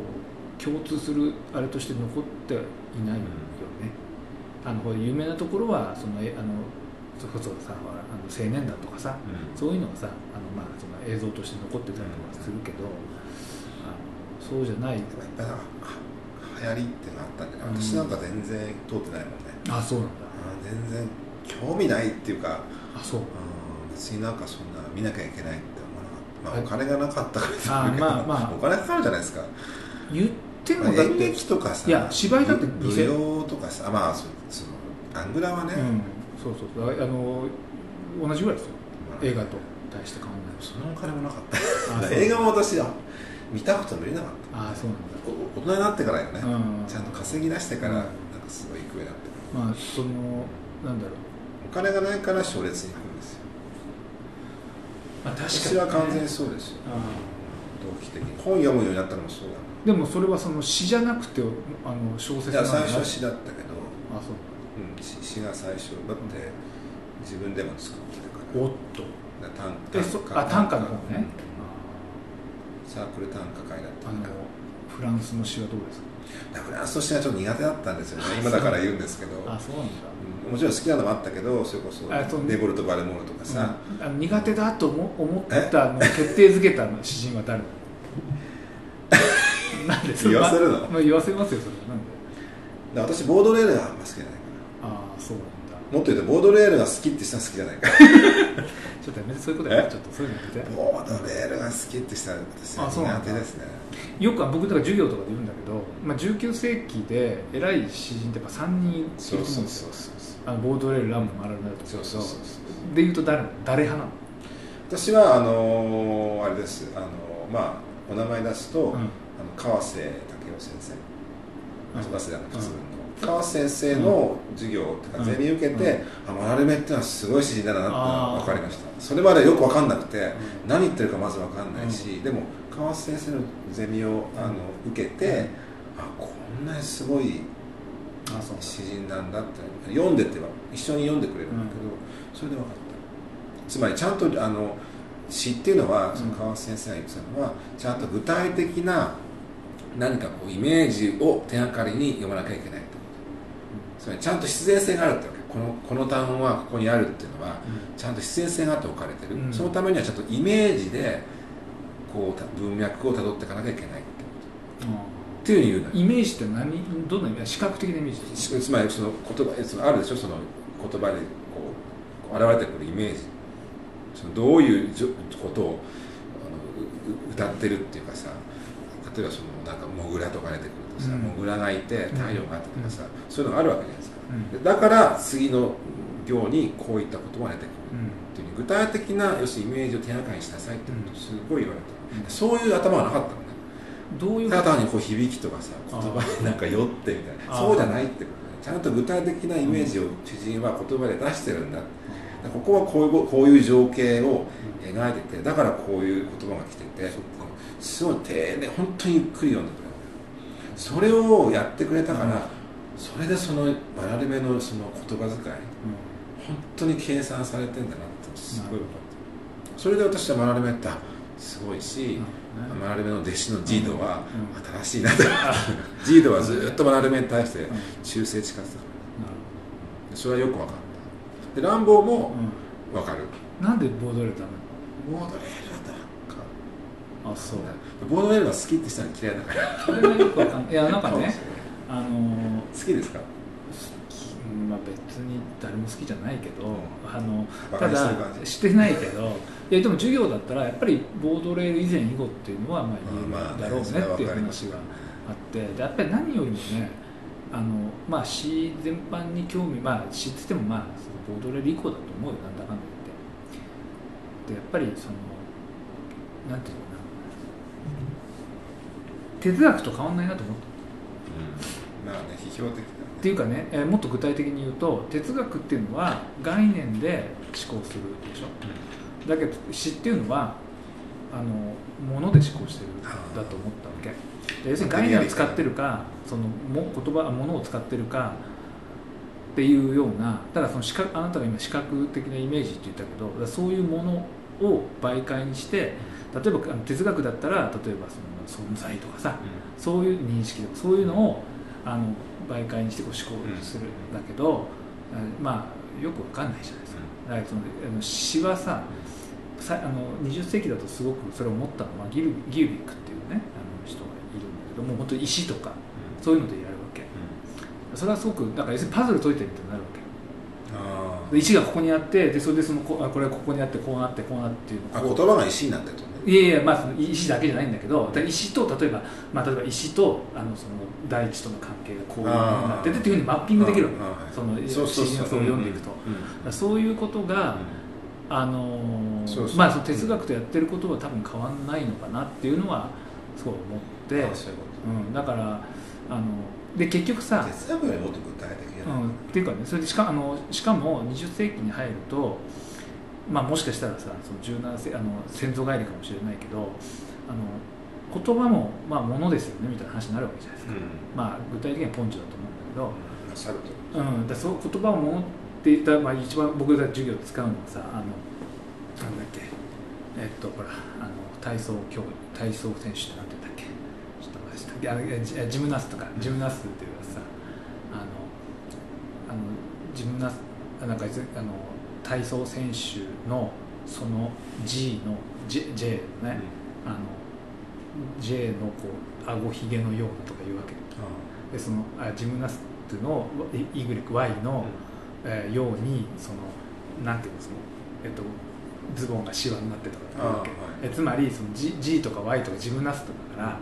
S2: う共通するあれとして残っていないよね、あのこう有名なところはそのえあのそれこそさあの青年団とかさそういうのがさあの、まあ、その映像として残ってたりとかするけど、あのそうじゃない。
S1: やっぱり流行りってのがあったんで、ね。
S2: うん。
S1: 私なんか全然通ってないもんね、
S2: あそうなんだ。
S1: 全然興味ないっていうか、
S2: あそう。
S1: うん、別になんかそんな見なきゃいけないってまあ、お金がなかったから
S2: あーまあまあ。
S1: お金かかるじゃないですか、
S2: 言ってもだっ
S1: 演
S2: て
S1: 劇とかさ
S2: いや芝居だって
S1: 舞踊とかさまあそそのアングラはね、
S2: うん、そうそうそう。あの同じぐらいですよ。
S1: まあ。
S2: 映画と大して変わんない
S1: そのお金もなかった。映画も私は見たことも見れなかった。
S2: あそうなんだ。
S1: お大人になってからよね、
S2: うん。
S1: ちゃんと稼ぎ出してから、
S2: うん。
S1: なんかすごい行くようになって
S2: まあそのなんだろう。
S1: お金がないから奨烈に行くんですよ
S2: まあ確
S1: 私は完全にそうですよ。動機的に。本読むようになったのもそうだ。
S2: でもそれはその詩じゃなくてあの小説
S1: いや
S2: なんだ。
S1: 最初は詩だったけど、
S2: あそう。
S1: うん、詩詩が最初だって自分でも作ってるから。
S2: おっと。
S1: だから
S2: えそあ短歌の方ね、
S1: サークル短歌会だった
S2: あの
S1: か。ら
S2: フランスの詩はどうですか？
S1: フランスとしてはちょっと苦手だったんですよね。今だから言うんですけど。
S2: あそうなんだ。
S1: うんもちろん好きなのもあったけどそれこそデボルト・バルモールとかさ、
S2: うん。苦手だと思思ったの決定づけたの詩人は誰？なんで
S1: 言わせるの？
S2: ままあ、言わせますよそれは。なんで？
S1: 私ボードレールがあんま好きじゃないか
S2: ああそう。なんだ
S1: らもっと言うとボードレールが好きって人は好きじゃないか。ら
S2: ちょっとやめてそういうことやめて。ちょっとそういうのやめて。
S1: ボードレールが好きって人は苦手ですね。
S2: よくは僕だから授業とかで言うんだけど、まあ、19世紀で偉い詩人ってやっぱ3人いると
S1: そう
S2: 思うんですよ。
S1: そうそうそう
S2: あのボードレールランプもあるんだと
S1: そうそうそうそう。
S2: で言うと誰？誰派なの？
S1: 私はあのーあれです。あのーまあお名前出すと、
S2: うん。
S1: あの川瀬武雄先生。
S2: うん。
S1: 早稲田の普通の、川瀬先生の授業とか
S2: うん。
S1: ゼミ受けて、
S2: うん。
S1: あマラルメってのはすごい詩人だなって分かりました。それまでよく分かんなくて、
S2: ん。
S1: 何言ってるかまず分かんないし、でも川瀬先生のゼミをあの受けて、あこんなにすごい詩人なんだって読んでっては一緒に読んでくれるんだけど、それで分かった。つまりちゃんとあの詩っていうのはその川瀬先生が言ってたのはちゃんと具体的な何かこうイメージを手がかりに読まなきゃいけないつまりちゃんと必然性があるってわけ。このこの単語はここにあるっていうのはちゃんと必然性があって置かれてる、
S2: うん。
S1: そのためにはちゃんとイメージでこうた文脈をたどっていかなきゃいけないってこと。っていうふうに言うのよ。
S2: イメージって何？どんな意味視覚的なイメージです。か
S1: つまりその言葉そのあるでしょ？その言葉でこう現れてくるイメージ。そのどういうじょことをあのうう歌ってるっていうかさ。例えばそのなんかモグラとか出てくるとさ、
S2: うん。
S1: モグラがいて太陽があってとかさ、そういうのがあるわけじゃないですか、だから次の行にこういった言葉が出てくる。
S2: うん。
S1: っていう具体的な要するにイメージを手がかりにしなさいってことをすごい言われた、そういう頭はなかったのね。
S2: どういう
S1: ただ単にこう響きとかさ言葉になんか酔ってみたいな。そうじゃないってことね。ちゃんと具体的なイメージを知人は言葉で出してるんだここはこういうこういう情景を描いててだからこういう言葉が来ててすごい丁寧本当にゆっくり読んでくれるそれをやってくれたから、
S2: うん
S1: それでそのバラレメのその言葉遣い本当に計算されてんだなってすごい分かった。それで私はマラレメってあすごいし、マラレメの弟子のジードは新しいなと、ジードはずっとマラレメに対して忠誠誓ってたから、それはよく分かった。でランボーも分かる、
S2: なんでボードレーダ
S1: ボードレールだ
S2: あそう。
S1: ボードレールが好きって人は嫌いだから。
S2: それがよくわかんない。いやなんかねあの
S1: 好きですか？
S2: まあ別に誰も好きじゃないけど、あの
S1: バ
S2: ただ
S1: して
S2: ないけどいやでも授業だったらやっぱりボードレール以前以後っていうのはまあ言え
S1: まあ
S2: るだろうねっていう話があってでやっぱり何よりもねあのまあ詩全般に興味まあ詩って言ってもまあそのボードレール以降だと思うよなんだかんだ言って。でやっぱりそのなんていうの？哲学と変わんないなと思った。
S1: まあね批評的だ
S2: っていうかね、えーもっと具体的に言うと哲学っていうのは概念で思考するでしょ？だけど詩っていうのはあのもので思考してるんだと思ったわけ。で要するに概念を使ってるかそのも言葉ものを使ってるかっていうようなだからその視覚あなたが今視覚的なイメージって言ったけどそういうものを媒介にして例えば哲学だったら例えばその存在とかさそういう認識とかそういうのをあの媒介にしてこう思考するんだけど、あまあよくわかんないじゃないですか。だからそのあの詩はささあの20世紀だとすごくそれを思ったのはギルギルビックっていうねあの人がいるんだけどもう本当に石とかそういうのでやるわけ。それはすごくだから要するにパズル解いてるみたいになるわけ。石がここにあってでそれでそのこあこれはここにあってこうなってこうなっていう
S1: 言葉が石になってると。ね
S2: いやいや、まあ、その石だけじゃないんだけど石と例えば、まあ、例えば石とあのその大地との関係がこういうふうになっててっていうふうにマッピングできるその詩のそう読んでいくと、
S1: うん
S2: そういうことが、あのまあ、その哲学とやってることは多分変わんないのかなっていうのはすごい思って、
S1: う
S2: ん、だからあので結局さ、
S1: と哲学よりもっと具体的な
S2: うん、っていうかねそれでしかあのしかも20世紀に入ると、まあ、もしかしたらさその17世あの先祖返りかもしれないけどあの言葉も、まあ、ものですよねみたいな話になるわけじゃないですか、まあ、具体的にはポンチだと思うんだけど、うん、だそう言葉をものって言ったら、まあ、一番僕が授業で使うのはさあのなんだっけ。えっとほらあの体操競体操選手ってなんて言うんだっけ。ちょっと待ってあジジムナストかジムナストっていうかさあのあのジムナスあなんかいつあの体操選手のその G の J, J のね、あの J のこう顎ひげのようなとかいうわけ。でそのあジムナストの YY の、えーようにそのなんていうのその、えっと、ズボンがシワになってとかわけ、
S1: あーはい。
S2: えつまりその G, G とか Y とかジムナストだから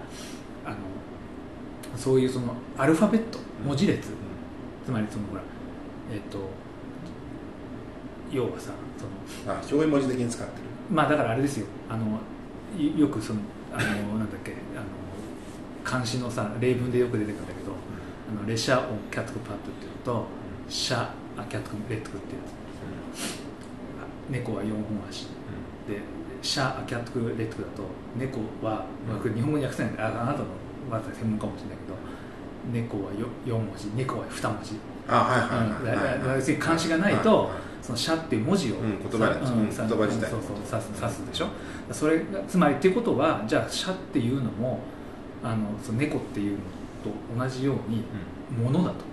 S2: あのそういうそのアルファベット文字列、つまりそのほらえっと要はさその。
S1: あ表現文字的に使ってる。
S2: まあだからあれですよ。あのいよくそのあの なんだっけあの漢詩のさ例文でよく出てくるんだけどあのレシャ・オン・キャットク・パットっていうのとシャ・ア・キャットク・レットクっていうやつ。猫は4本足。でシャ・ア・キャットク・レットクだと猫は、まあ、日本語に訳せないんでああなたのまた専門かもしれないけど猫は 4, 4文字猫は2文字
S1: あはい
S2: うんだ
S1: はいはいはい。
S2: だ要するに漢詩がないと、その「シャ」っていう文字を、
S1: うん言葉に言葉自体。
S2: そうそう指すでしょ？それがつまりっていうことはじゃあ「シャ」っていうのもあのその猫っていうのと同じようにものだと。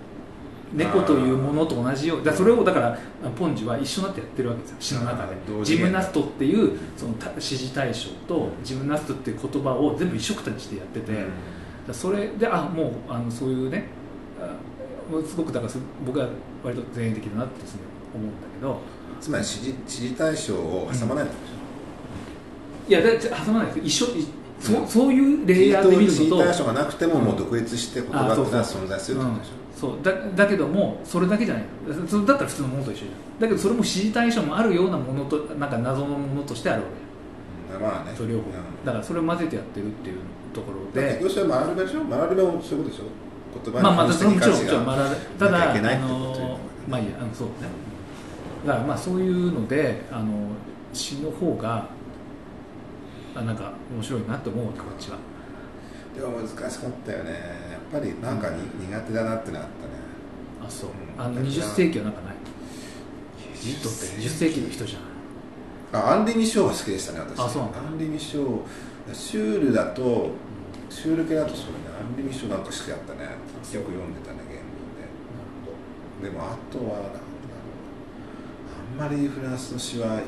S2: 猫というものと同じようだそれをだからポンジは一緒になってやってるわけですよ。詩の中で。ジムナストっていうそのた指示対象とジムナストっていう言葉を全部一緒くたにしてやってて、それであもうあのそういうねすごくだからす僕は割と前衛的だなってすごい思うんだけど。
S1: つまり支持支持対象を挟まないのでし
S2: いやだ挟まないですよ。一緒いそ,、
S1: う
S2: うん。そういう
S1: ょ
S2: レイヤーで見る
S1: 支持対象がなくてももう独立して言葉っていうのは
S2: あそう
S1: 存在するってことでしょ？
S2: そう。だだけどもそれだけじゃない。のそだったら普通のものと一緒じゃん。だけどそれも支持対象もあるようなものとなんか謎のものとしてあるわけ
S1: うん。まあね。
S2: それ
S1: うん。
S2: だからそれを混ぜてやってるっていうところで。
S1: だって要するに学べでしょ学べもそういうことでしょ？言葉
S2: まあまたそれももちろんもちろん学べただあのまあいいやあのそうね。だからまあそういうのであの詩の方があなんか面白いなと思うわけこっちは。
S1: でも難しかったよね。やっぱりなんかに苦手だなってのあったね。
S2: あそう。
S1: うん。
S2: あの20世紀はなんかない。ジットって20世紀？の人じゃん
S1: あアンディ・ミショーが好きでしたね私。
S2: あそうなんだ
S1: アンディ・ミショー。シュールだとシュール系だとそうね。アンディ・ミショーなんか好きだったねよく読んでたね原文で。でもあとはなんだろうあんまりフランスの詩は
S2: あ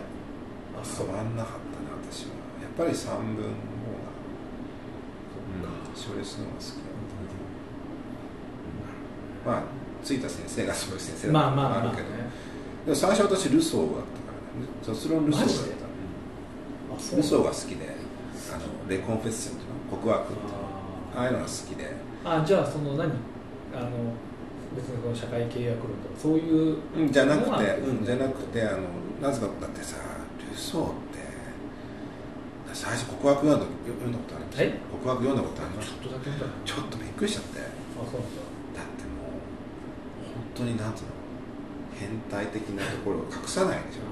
S1: 変わんなかったな私は。やっぱり散文の方が、うん、小列の方が好きだった、まあついた先生がそういう先生だった
S2: まあまあまあ、
S1: のもあるけど、
S2: ね、
S1: でも最初私ルソーだったからね。卒論ルソーだったルソーが好きであのレコンフェッションっていうの告白っていうの。ああいうのが好きで
S2: あじゃあその何？あの別にこの社会契約論とかそういう
S1: うんじゃなくて、
S2: そうなん
S1: じゃなくてあのなぜかだってさルソーって最初告白読んだ読んだことありま告白読んだことあります？
S2: ちょっとだけ
S1: ちょっとびっくりしちゃって。だ
S2: あそうなんだ。
S1: ってもう本当になんつうの変態的なところを隠さないでしょ。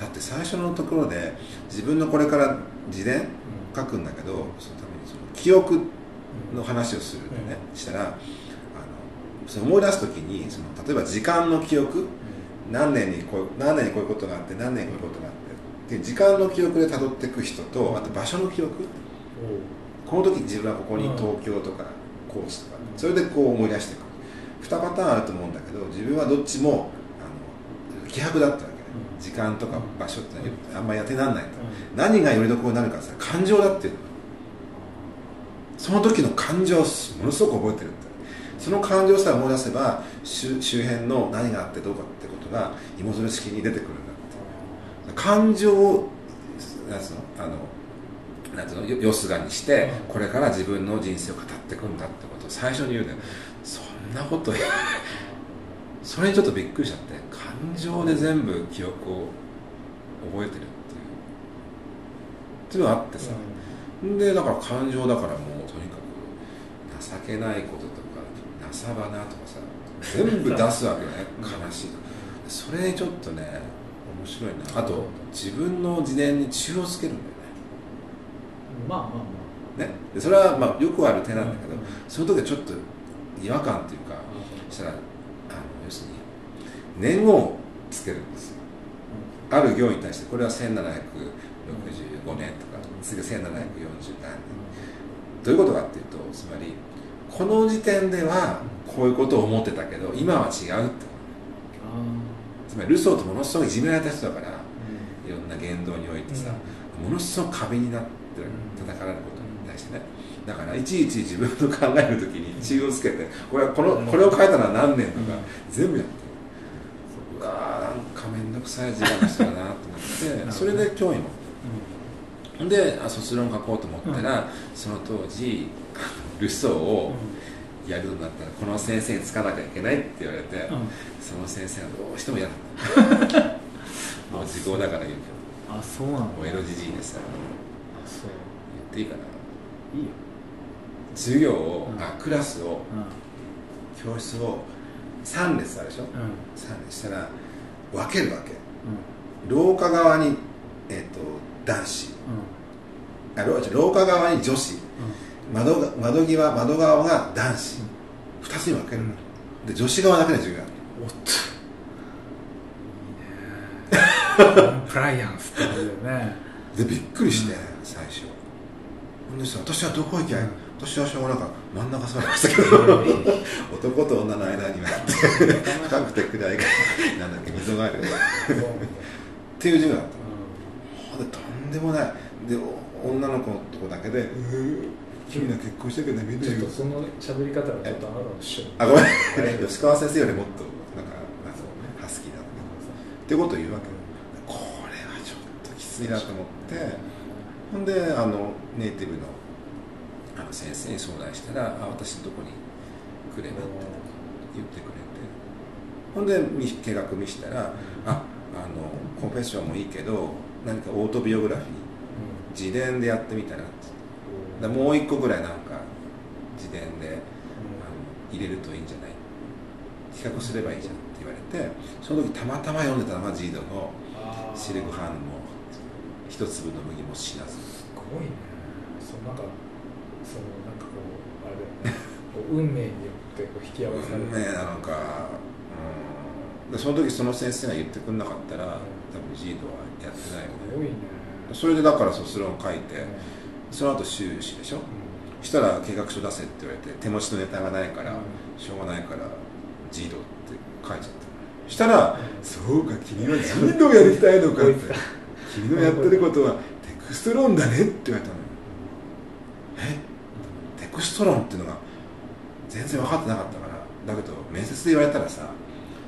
S1: だって最初のところで自分のこれから自伝書くんだけどそのためにその記憶の話をするね、したらあのその思い出す時にその例えば時間の記憶何年にこう何年にこういうことがあって何年にこういうことがあってで時間の記憶で辿っていく人とあと場所の記憶。この時自分はここに東京とかコースとかそれでこう思い出していく2パターンあると思うんだけど自分はどっちもあの希薄だったわけね。時間とか場所ってあんまり当てにならないと。何がよりどころになるかさ感情だっていうのその時の感情をものすごく覚えてるその感情さえ思い出せば周辺の何があってどうかってことが芋づる式に出てくるんだって感情をなんつうの？あのなんつうの？よすがにしてこれから自分の人生を語っていくんだってことを最初に言うんだよ。そんなことそれにちょっとびっくりしちゃって感情で全部記憶を覚えてるっていう。っていうのがあってさ、でだから感情だからもうとにかく情けないこととか情ばなとかさ全部出すわけね悲しいそれちょっとね面白いなあと自分の自伝に中をつけるんだよね
S2: まあまあま
S1: ねねそれはまあよくある手なんだけど、
S2: うん
S1: その時はちょっと違和感っていうかそしたらあの要するに年号をつけるんですよある行に対してこれは1765年とか次は1740何年。どういうことかっていうとつまりこの時点ではこういうことを思ってたけど今は違うってつまりルソーとものすごいいじめられた人だからいろんな言動においてさ、ものすごく壁になってる叩かれることに対してね。だからいちいち自分の考える時に中をつけてこれはこのこれを書いたのは何年とか全部やって。るうわーなんか面倒くさい時間の人だなと思ってそれで興味持ってであ卒論書こうと思ったら、その当時ルソーをやるようになったらこの先生につかなきゃいけないって言われて、その先生はどうしても嫌だった。もう時効だから言うけ
S2: あそうなんだ。
S1: どもうエロじじいでさ
S2: あそう。
S1: 言っていいかな。い
S2: いよ。
S1: 授業を、
S2: うん。
S1: あクラスを
S2: う
S1: 教室を3列あるでしょ、
S2: んうん。
S1: 3列したら分けるわけ。
S2: う
S1: 廊下側に、えっと男子。
S2: ん
S1: あ廊廊下側に女子。窓が窓際窓側が男子、2つに分けるの、で女子側だけで授業ある
S2: おっと。いいね。コンプライアンスってことだよね。
S1: でびっくりして、最初。でさ私はどこ行きゃいい、
S2: うん
S1: 私はしょうがなんか真ん中座りましたけど。男と女の間には深くて暗いからなんだっけ溝がある。っていう授業だった。のほんでもない。でお女の子のとこだけで「うー君ら結婚してるけど見てる
S2: ちょっとその喋り方はちょっとあなたの師匠
S1: あごめん。吉川先生よりもっとなんかなんかハスキーだったけどってことを言うわけこれはちょっときついなと思って。ほんであのネイティブのあの先生に相談したら「あ私のとこにくれな」って言ってくれて。ほんで見計画見したら「ああのコンフェッションもいいけど何かオートビオグラフィー自伝でやってみたら」って。だもう一個ぐらいなんか自伝であの入れるといいんじゃない。比較すればいいじゃんって言われてその時たまたま読んでたのがジードの「シルグハンも一粒の麦も死なず。
S2: すごいね。そうなんかそのなんかこうあれだよね。運命によってこう引き合わされて
S1: 運命なのか、でその時その先生が言ってくれなかったら多分ジードはやってないよね。
S2: すごいね。
S1: それでだから卒論書いてその後修士でしょ？したら計画書出せって言われて手持ちのネタがないからしょうがないからジードって書いちゃったしたら「そうか君はジードをやりたいのか」って 「君のやってることはテクストロンだね」って言われたのえ？テクストロンっていうのが全然分かってなかったからだけど面接で言われたらさ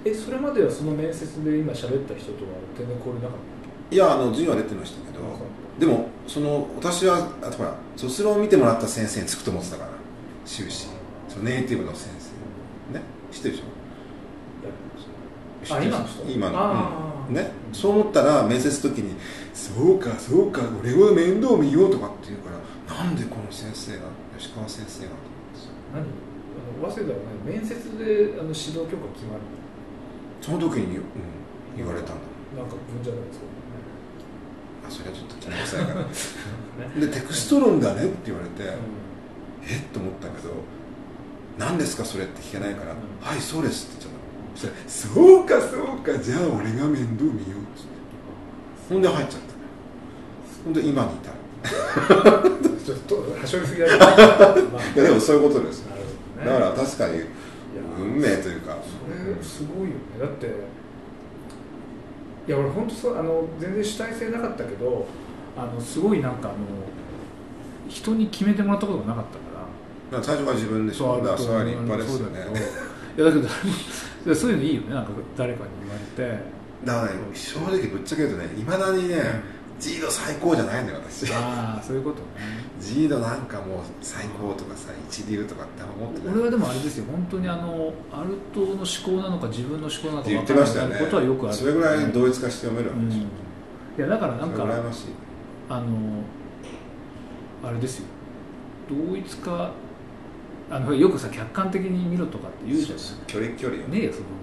S2: えそれまではその面接で今喋った人とは全然交流なかっ
S1: いやあの授業は出てましたけ
S2: た
S1: どでもその私はあとほら卒論を見てもらった先生につくと思ってたから修士。そのネイティブの先生。ね？知ってるでしょ？
S2: あ今の人？
S1: 今の。うん。ね？そう思ったら面接の時に「そうかそうか俺は面倒見よう」とかって言うからなんでこの先生が吉川先生がと思って
S2: 何？あの早稲田は何？面接であの指導許可決まる
S1: その時に、う。ん、言われたんだ
S2: なんか分じゃないですか。
S1: あそれはちょっと気に臭いから
S2: ね。
S1: でテクスト論だねって言われて、
S2: う
S1: え？っと思ったけど何ですかそれって聞けないから「
S2: うん。
S1: はいそうです」って言っちゃったそしたらそうかそうかじゃあ俺が面倒見よう」っつって。ほんで入っちゃった。ほんで今に至る。
S2: ん ちょっとはしょりすぎだけどまあ
S1: いやでもそういうことですだから確かに運命というか
S2: それすごいよね。だっていや俺本当そうあの全然主体性なかったけどあのすごいなんかあの人に決めてもらったことがなかったから。
S1: だから最初は自分でしょ。だからそれは立派ですよね。
S2: そうだけどいやだけどそういうのいいよね。なんか誰かに言われて。
S1: だからね正直ぶっちゃけ言うとねいまだにねジード最高じゃないんだよ私。
S2: ああそういうことね。
S1: ジードなんかもう最高とかさ一流とかって思ってない。
S2: 俺はでもあれですよ本当にあのアルトの思考なのか自分の思考なのか分から
S1: てましたよね。
S2: ないことはよくある。
S1: それぐらい同一化して読めるわ
S2: うんい
S1: けでしょ、
S2: やだからなんか
S1: ましい。
S2: あのあれですよ。同一化あのよくさ客観的に見ろとかって言うじゃない。
S1: 距離距離を
S2: ねえよその本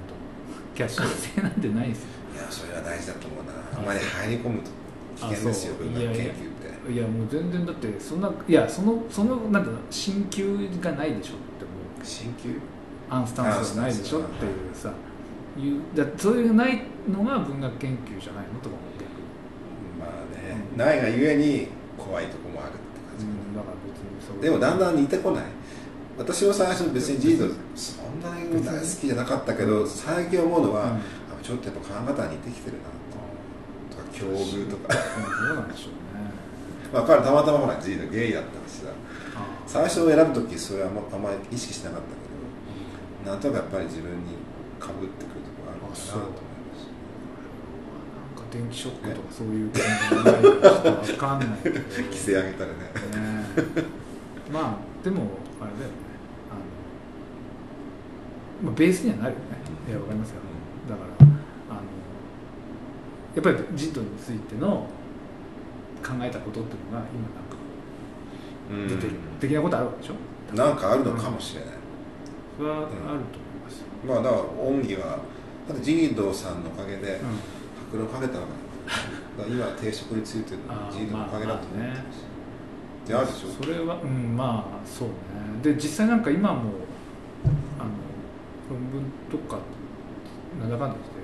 S2: 当客観性なんてないですよ。
S1: いやそれは大事だと思うな。あんまり入り込むと危険ですよ文学研究って。
S2: いやもう全然だってそんないやそのそのなんていうの進級がないでしょって思う。
S1: 進級
S2: アンスタンスがないでしょっていうさいうだそういうないのが文学研究じゃないのとか思う逆に、
S1: まあね、
S2: うん。
S1: ないがゆえに怖いとこもあるって感じ、
S2: うん、だから別にそう
S1: でもだんだん似てこない。私も最初別にジードそんなに大好きじゃなかったけど最近思うのは、
S2: うん。
S1: あちょっとやっぱ考え方が似てきてるなとか境遇とか。
S2: うんどうなんでしょうね
S1: まあ彼たまたまほらジードゲイだったしさ。
S2: あ
S1: 最初選ぶ時それはあんまり意識しなかったけどなんとなくやっぱり自分にかぶってくるところあるのかなと思います。
S2: なんか電気ショックとかそういう感じがないからちょっとわかんないけど。
S1: 規制上げたらね
S2: ねまあでもあれだよね。あの、まあ、ベースにはなるよね。いやわかりますよやっぱりジットについての考えたことっていうのが今なんか
S1: うん。
S2: 出てる的なことあるわけでしょ？
S1: なんかあるのかもしれない、
S2: それはあると思います。よ、
S1: まあだから恩義はだってジードさんのおかげで
S2: うん。
S1: 白露かけたわけだから今定職についてるのは
S2: あー
S1: ジードのおかげだと思ってであるでしょ？
S2: それはうんまあそうね。で実際なんか今もあの論文とかなんだかんだ言って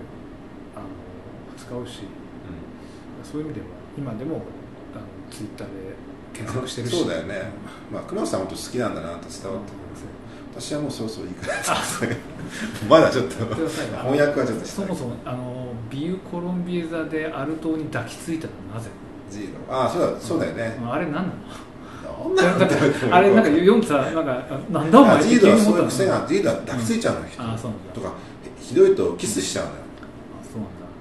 S2: 扱うしそういう意味では今でもあのツイッターで検索してるし。
S1: そうだよね。まあ熊野さん本当好きなんだなって伝わってくる。私はもうそろそろいいかなまだちょっと。翻訳はちょっと
S2: そもそもあのビューコロンビエザでアル島に抱きついたのはなぜ？
S1: ジードああそうだそうだよね、
S2: あれ何なの？あれなんか読んでさなんかあなんだお前
S1: あジードはそういう癖がジードは抱きついちゃうの、
S2: うなんだ。
S1: とかひどいとキスしちゃうんだよ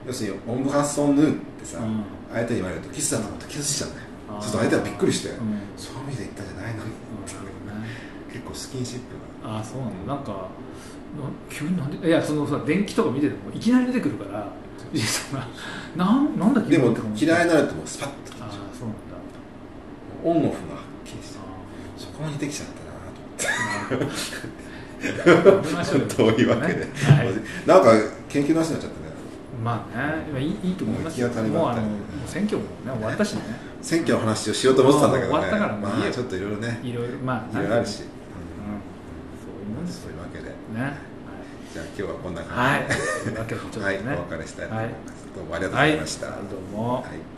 S1: 要するにオンブハンソンヌーってさ、
S2: うん。
S1: 相手に言われるとキスだと思ってキスしちゃうんだよ。
S2: あー。
S1: そうすると相手はびっくりして、
S2: うん
S1: そういう意味で言ったんじゃないの？に結構スキンシップが。
S2: ああそうなんだ。なんかな急になんでいやそのさ電気とか見ててもいきなり出てくるから藤井さんが。なんなんだ
S1: でも嫌いに
S2: な
S1: なるともうスパッと。
S2: ああそうなんだ。
S1: オンオフがはっきりして
S2: あ
S1: そこも似てきちゃったなと思って。というわけで、
S2: はい
S1: なんか研究の話になっちゃったね
S2: まあね今いいいいと思いますよ。
S1: もう
S2: あのもう選挙もね終わったしね。
S1: 選挙の話をしようと思ってたんだけどね。まあちょっといろいろね。
S2: いろいろまあ
S1: いろいろあるし、
S2: うんそういうもんですよ。
S1: そういうわけで。
S2: ね、はい、
S1: じゃあ今日はこんな
S2: はい。
S1: 感じで、
S2: とい
S1: はい、お別れしたいと思います、どうもありがとうございました、
S2: はいどうも、
S1: はい